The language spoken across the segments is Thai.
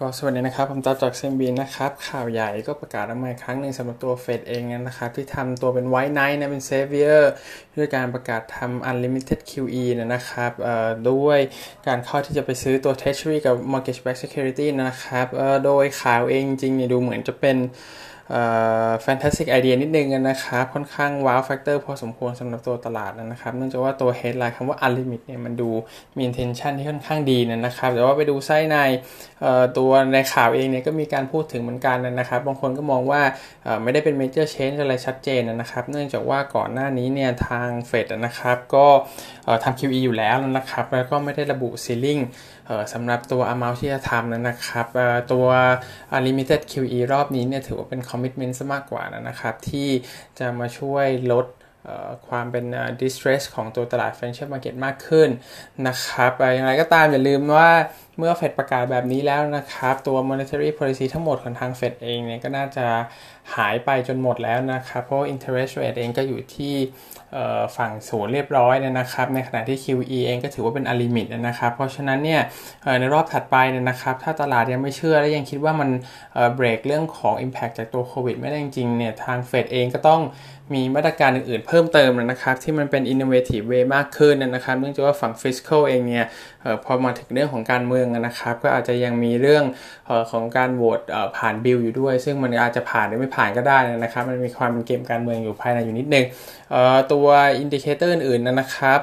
ก็สวัสดีนะครับ ผมตาจากเซมบีนะครับ ข่าวใหญ่ก็ประกาศออกมาอีกครั้งหนึ่งสำหรับตัวเฟดเองนะครับ ที่ทำตัวเป็น white knight นะ เป็น savior ด้วยการประกาศทำ unlimited QE นะครับด้วยการเข้าที่จะไปซื้อตัว treasury กับ mortgage backed security นะครับโดยข่าวเองจริงเนี่ยดูเหมือนจะเป็น fantasy idea นิดนึงนะครับ ค่อนข้าง wow factor พอสมควรสำหรับตัวตลาดนะครับ เนื่องจากว่าตัว headline คำว่า unlimit เนี่ยมันดูมี intention ที่ค่อนข้างดีนะครับ แต่ว่าไปดูไส้ในตัวในข่าวเองเนี่ยก็มีการพูดถึงเหมือนกันนะครับ บางคนก็มองว่าไม่ได้เป็น major change อะไรชัดเจนนะครับ เนื่องจากว่าก่อนหน้านี้เนี่ยทางเฟดนะครับก็ทำ QE อยู่แล้วนะครับ แล้วก็ไม่ได้ระบุ ceiling สำหรับตัว amount ที่จะทำนะครับตัว unlimited QE รอบนี้เนี่ยถือว่าเป็นอมมิชเมนต์ซะมากกว่านะครับ ที่จะมาช่วยลดความเป็น distress ของตัวตลาด financial market มากขึ้นนะครับอย่างไรก็ตามอย่าลืมว่า เมื่อเฟดประกาศแบบนี้แล้วนะครับ ตัว monetary policy ทั้งหมดของทางเฟดเองเนี่ยก็น่าจะหายไปจนหมดแล้วนะครับ เพราะ interest rate เองก็อยู่ที่ฝั่งศูนย์เรียบร้อยนะครับ ในขณะที่ QE เองก็ถือว่าเป็นอลิมิตนะครับ เพราะฉะนั้นเนี่ยในรอบถัดไปเนี่ยนะครับ ถ้าตลาดยังไม่เชื่อและยังคิดว่ามันเบรกเรื่องของ Impact จากตัวโควิดไม่ได้จริงเนี่ยทางเฟดเองก็ต้องมีมาตรการอื่นๆเพิ่มเติมนะครับ ที่มันเป็น innovative way มากขึ้นนะครับ เนื่องจากว่าฝั่ง fiscal เองเนี่ยพอมาถึงเรื่องของการเมืองนะครับ ก็อาจจะยังมีเรื่องของการโหวตผ่านบิลอยู่ด้วย ซึ่งมันอาจจะผ่านหรือไม่ผ่านก็ได้นะครับ มันมีความเป็นเกมการเมืองอยู่ภายในอยู่นิดนึงตัว indicator อื่นๆนะครับ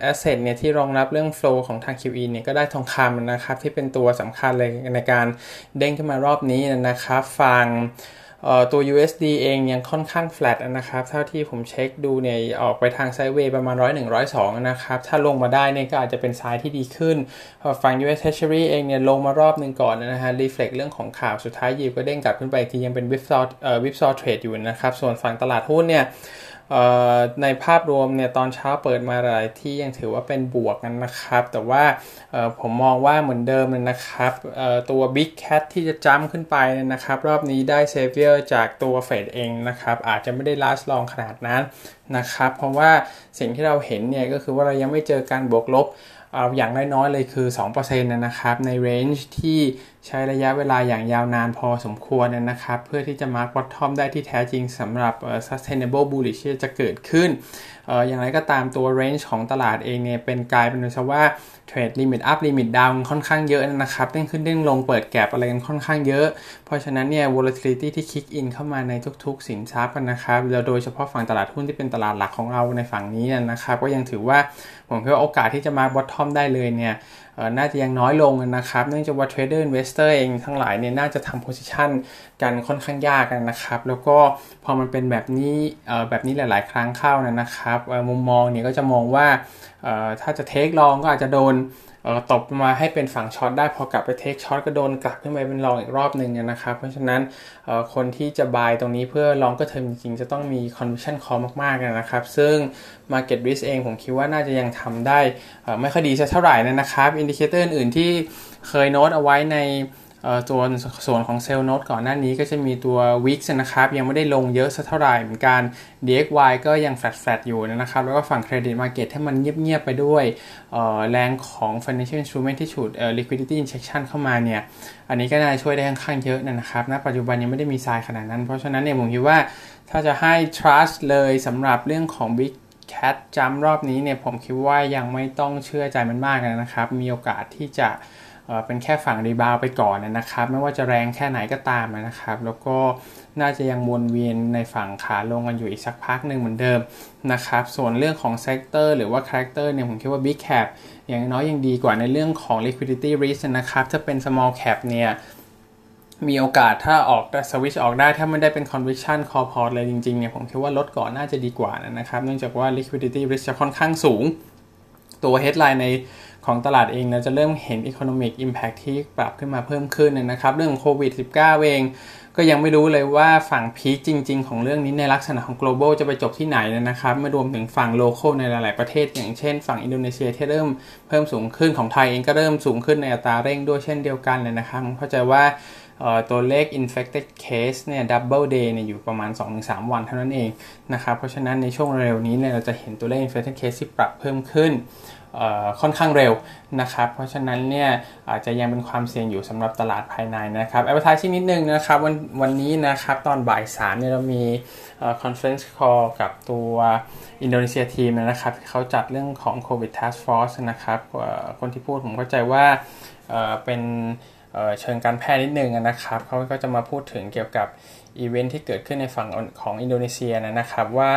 asset เนี่ยที่รองรับเรื่อง flow ของทาง QE เนี่ยก็ได้ทองคำนะครับ ที่เป็นตัวสำคัญเลยในการเด้งขึ้นมารอบนี้นะครับ ฟัง ตัว USD เองยังค่อนข้าง flat นะครับ เท่าที่ผมเช็คดูเนี่ยออกไปทางไซด์เวย์ประมาณ 100 102 นะครับ ถ้าลงมาได้เนี่ยก็อาจจะเป็นไซด์ที่ดีขึ้น ฝั่ง US Treasury เองเนี่ยลงมารอบหนึ่งก่อนนะฮะ reflect เรื่องของข่าวสุดท้ายยิวก็เด้งกลับขึ้นไปทียังเป็น whipsaw เอ่อ whipsaw trade อยู่นะครับ ส่วนฝั่งตลาดหุ้นเนี่ย ในภาพรวมเนี่ยตอนเช้าเปิดมาหลายที่ยังถือว่าเป็นบวกกันนะครับ แต่ว่าผมมองว่าเหมือนเดิมเลยนะครับตัว Big Cat ที่จะจ้ำขึ้นไปนะครับ รอบนี้ได้ savior จากตัวเฟดเองนะครับ อาจจะไม่ได้ last long ขนาดนั้นนะครับ เพราะว่าสิ่งที่เราเห็นเนี่ยก็คือว่าเรายังไม่เจอการบวกลบ เอาอย่างน้อยๆเลยคือ 2%นะครับใน range ที่ใช้ระยะเวลาอย่างยาวนานพอสมควรนะครับ เพื่อที่จะ mark bottom ได้ที่แท้จริงสำหรับ sustainable bullish ที่จะเกิดขึ้น อย่างไรก็ตามตัว range ของตลาดเองเนี่ยเป็นกลายเป็นว่าเทรด limit up limit down ค่อนข้างเยอะนะครับเด้งขึ้นเด้งลงเปิด gap อะไรกันค่อนข้างเยอะ เพราะฉะนั้นเนี่ย volatility ที่ kick in เข้ามาในทุกๆ สินทรัพย์นะครับแล้วโดยเฉพาะฝั่งตลาดหุ้นที่เป็นตลาดหลักของเราในฝั่งนี้นะครับ ก็ยังถือว่าผมคิดว่าโอกาสที่จะมา bottom ได้เลยเนี่ย น่าจะยังน้อยลงนะครับ เนื่องจากว่า trader investor เองทั้งหลายเนี่ยน่าจะทำ position กันค่อนข้างยากกันนะครับ แล้วก็พอมันเป็นแบบนี้แบบนี้หลาย ๆ ครั้งเข้านะครับมุมมองเนี่ยก็จะมองว่าถ้าจะ take long ก็อาจจะโดนตบมาให้เป็นฝั่ง short ได้พอกลับไป take short ก็โดนกลับขึ้นไปเป็น long อีกรอบหนึ่งนะครับ เพราะฉะนั้นคนที่จะ buy ตรงนี้เพื่อ long term จริงๆ จะต้องมี conviction call มากๆนะครับ ซึ่ง market risk เองผมคิดว่าน่าจะยังทำได้ไม่ค่อยดีสักเท่าไหร่นะครับ indicator อื่นที่เคยโน้ตเอาไว้ในตัวส่วนของเซลล์โน้ตก่อนหน้านี้ก็จะมีตัว Wix นะครับ ยังไม่ได้ลงเยอะสักเท่าไหร่เหมือนกัน DXY ก็ยังแฟลตๆอยู่นะครับ แล้วก็ฝั่ง Credit Market ถ้ามันเงียบๆไปด้วยแรงของ Financial Instrument ที่ฉุด Liquidity Injection เข้ามาเนี่ย อันนี้ก็น่าจะช่วยได้ค่อนข้างเยอะนะครับณปัจจุบันยังไม่ได้มีทรายขนาดนั้น เพราะฉะนั้นเนี่ยผมคิดว่าถ้าจะให้ trust เลยสำหรับเรื่องของ Big Cat จัมรอบนี้เนี่ยผมคิดว่ายังไม่ต้องเชื่อใจมันมากนะครับ มีโอกาสที่จะเป็นแค่ฝั่ง rebound ไปก่อนนะครับ ไม่ว่าจะแรงแค่ไหนก็ตามนะครับ แล้วก็น่าจะยังวนเวียนในฝั่งขาลงกันอยู่อีกสักพักหนึ่งเหมือนเดิมนะครับ ส่วนเรื่องของ sector หรือว่า character เนี่ยผมคิดว่า Big Cap อย่างน้อยยังดีกว่าในเรื่องของ liquidity risk นะครับ ถ้าเป็น small cap เนี่ย มีโอกาสถ้าออกสวิชออกได้ถ้าไม่ได้เป็น conviction core port เลยจริงๆเนี่ยผมคิดว่าลดก่อนน่าจะดีกว่านะครับ เนื่องจากว่า liquidity risk จะค่อนข้างสูง ตัว headline ในของตลาดเองเราจะเริ่มเห็น Economic Impact ที่ปรับขึ้นมาเพิ่มขึ้นนะครับ เรื่องโควิด -19 เอง ก็ยังไม่รู้เลยว่าฝั่งพีคจริง ๆ ของเรื่องนี้ในลักษณะของ global จะไปจบที่ไหนนะครับไม่รวมถึงฝั่ง local ในหลาย ๆ ประเทศ อย่างเช่น ฝั่งอินโดนีเซียที่เริ่มเพิ่มสูงขึ้นของไทยเองก็เริ่มสูงขึ้นในอัตราเร่งด้วยเช่นเดียวกันเลยนะครับ เข้าใจว่า ตัวเลข infected case เนี่ย double day เนี่ยอยู่ประมาณ 2-3 วันเท่านั้นเองนะครับเพราะฉะนั้นในช่วงเร็วนี้เนี่ยเราจะเห็นตัวเลข infected case ที่ปรับเพิ่มขึ้นค่อนข้างเร็วนะครับ เพราะฉะนั้นเนี่ยอาจจะยังเป็นความเสี่ยงอยู่สำหรับตลาดภายในนะครับ advertising นิดนึงนะครับวันวันนี้นะครับตอนบ่ายสามเนี่ยเรามี conference call กับตัวอินโดนีเซียทีมนะครับเขาจัดเรื่องของโควิด task force นะครับคนที่พูดผมเข้าใจว่าเป็น เชิงการแพทย์นิดนึงนะครับเขาก็จะมาพูดถึงเกี่ยวกับอีเวนท์ที่เกิดขึ้นในฝั่งของอินโดนีเซียนะครับว่า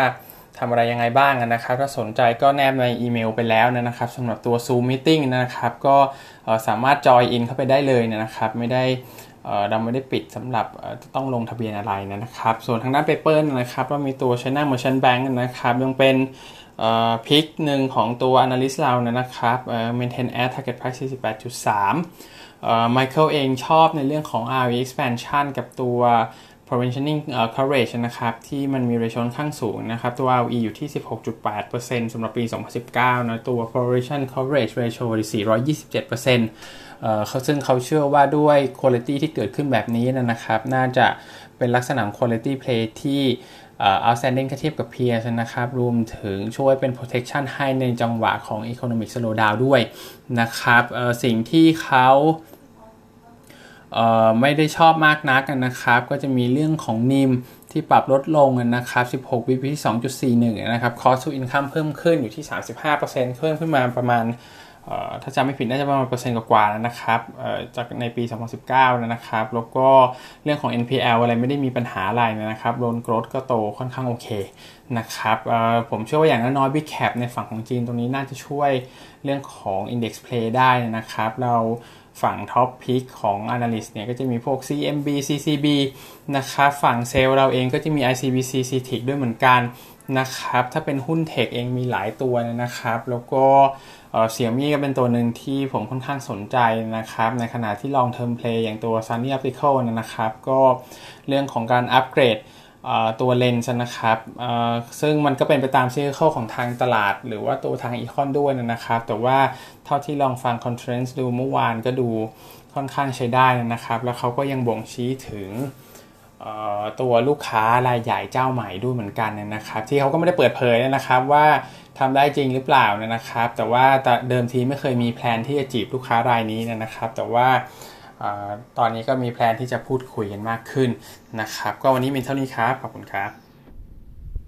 ทำอะไรยังไงบ้างนะครับ ถ้าสนใจก็แนบในอีเมลไปแล้วนะครับสำหรับตัว Zoom Meeting นะครับ ก็สามารถ join in เข้าไปได้เลยนะครับ ไม่ได้ เราไม่ได้ปิดสำหรับต้องลงทะเบียนอะไรนะครับ ส่วนทางด้าน paper นะครับก็มีตัว China Merchant Bank นะครับ ยังเป็น pick หนึ่งของตัว analyst เรานะครับ maintain at target price 48.3ไมเคิลเองชอบในเรื่องของ ROE expansion กับตัว provisioning coverage นะครับ ที่มันมี ratio ค่อนข้างสูงนะครับ ตัว ROE อยู่ที่ 16.8%สำหรับปี 2019 นะตัว provision coverage ratio 427%เอ่อซึ่งเขาเชื่อว่าด้วย quality ที่เกิดขึ้นแบบนี้นะครับ น่าจะเป็นลักษณะ quality play ที่ outstanding เทียบกับ peers นะครับ รวมถึงช่วยเป็น protection ให้ในจังหวะของ economic slowdown ด้วยนะครับสิ่งที่เขา ไม่ได้ชอบมากนักนะครับ ก็จะมีเรื่องของนิมที่ปรับลดลงนะครับ 16 BP ที่ 2.41 นะครับ cost to income เพิ่มขึ้นอยู่ที่ 35%เพิ่มขึ้นมาประมาณถ้าจำไม่ผิดน่าจะประมาณเปอร์เซ็นต์กว่าๆแล้วนะครับจากในปี 2019 นะครับ แล้วก็เรื่องของ NPL อะไรไม่ได้มีปัญหาอะไรนะครับโลนโกรดก็โตค่อนข้างโอเคนะครับผมเชื่อว่าอย่างน้อยๆ Big Cap ในฝั่งของจีนตรงนี้น่าจะช่วยเรื่องของ Index Play ได้นะครับ เรา ฝั่ง top pick ของ Analyst เนี่ยก็จะมีพวก CMB CCB นะครับฝั่งเซลล์เราเองก็จะมี ICBC CITIC ด้วยเหมือนกันนะครับถ้าเป็นหุ้น tech เองมีหลายตัวนะครับ แล้วก็ Xiaomi ก็เป็นตัวหนึ่งที่ผมค่อนข้างสนใจนะครับ ในขณะที่ long term play อย่างตัว Sunny Optical นะครับ ก็เรื่องของการอัปเกรด ตัวเลนส์นะครับซึ่งมันก็เป็นไปตาม cycle ของทางตลาด หรือว่าตัวทาง econ ด้วยนะครับ แต่ว่าเท่าที่ลองฟัง conference ดูเมื่อวานก็ดูค่อนข้างใช้ได้นะครับ แล้วเขาก็ยังบ่งชี้ถึงตัวลูกค้ารายใหญ่เจ้าใหม่ด้วยเหมือนกันนะครับ ที่เขาก็ไม่ได้เปิดเผยนะครับว่าทำได้จริงหรือเปล่านะครับ แต่ว่าเดิมทีไม่เคยมี plan ที่จะจีบลูกค้ารายนี้นะครับ แต่ว่า ตอนนี้ก็มี plan ที่จะพูดคุยกันมากขึ้นนะครับ ก็วันนี้มีเท่านี้ครับ ขอบคุณครับ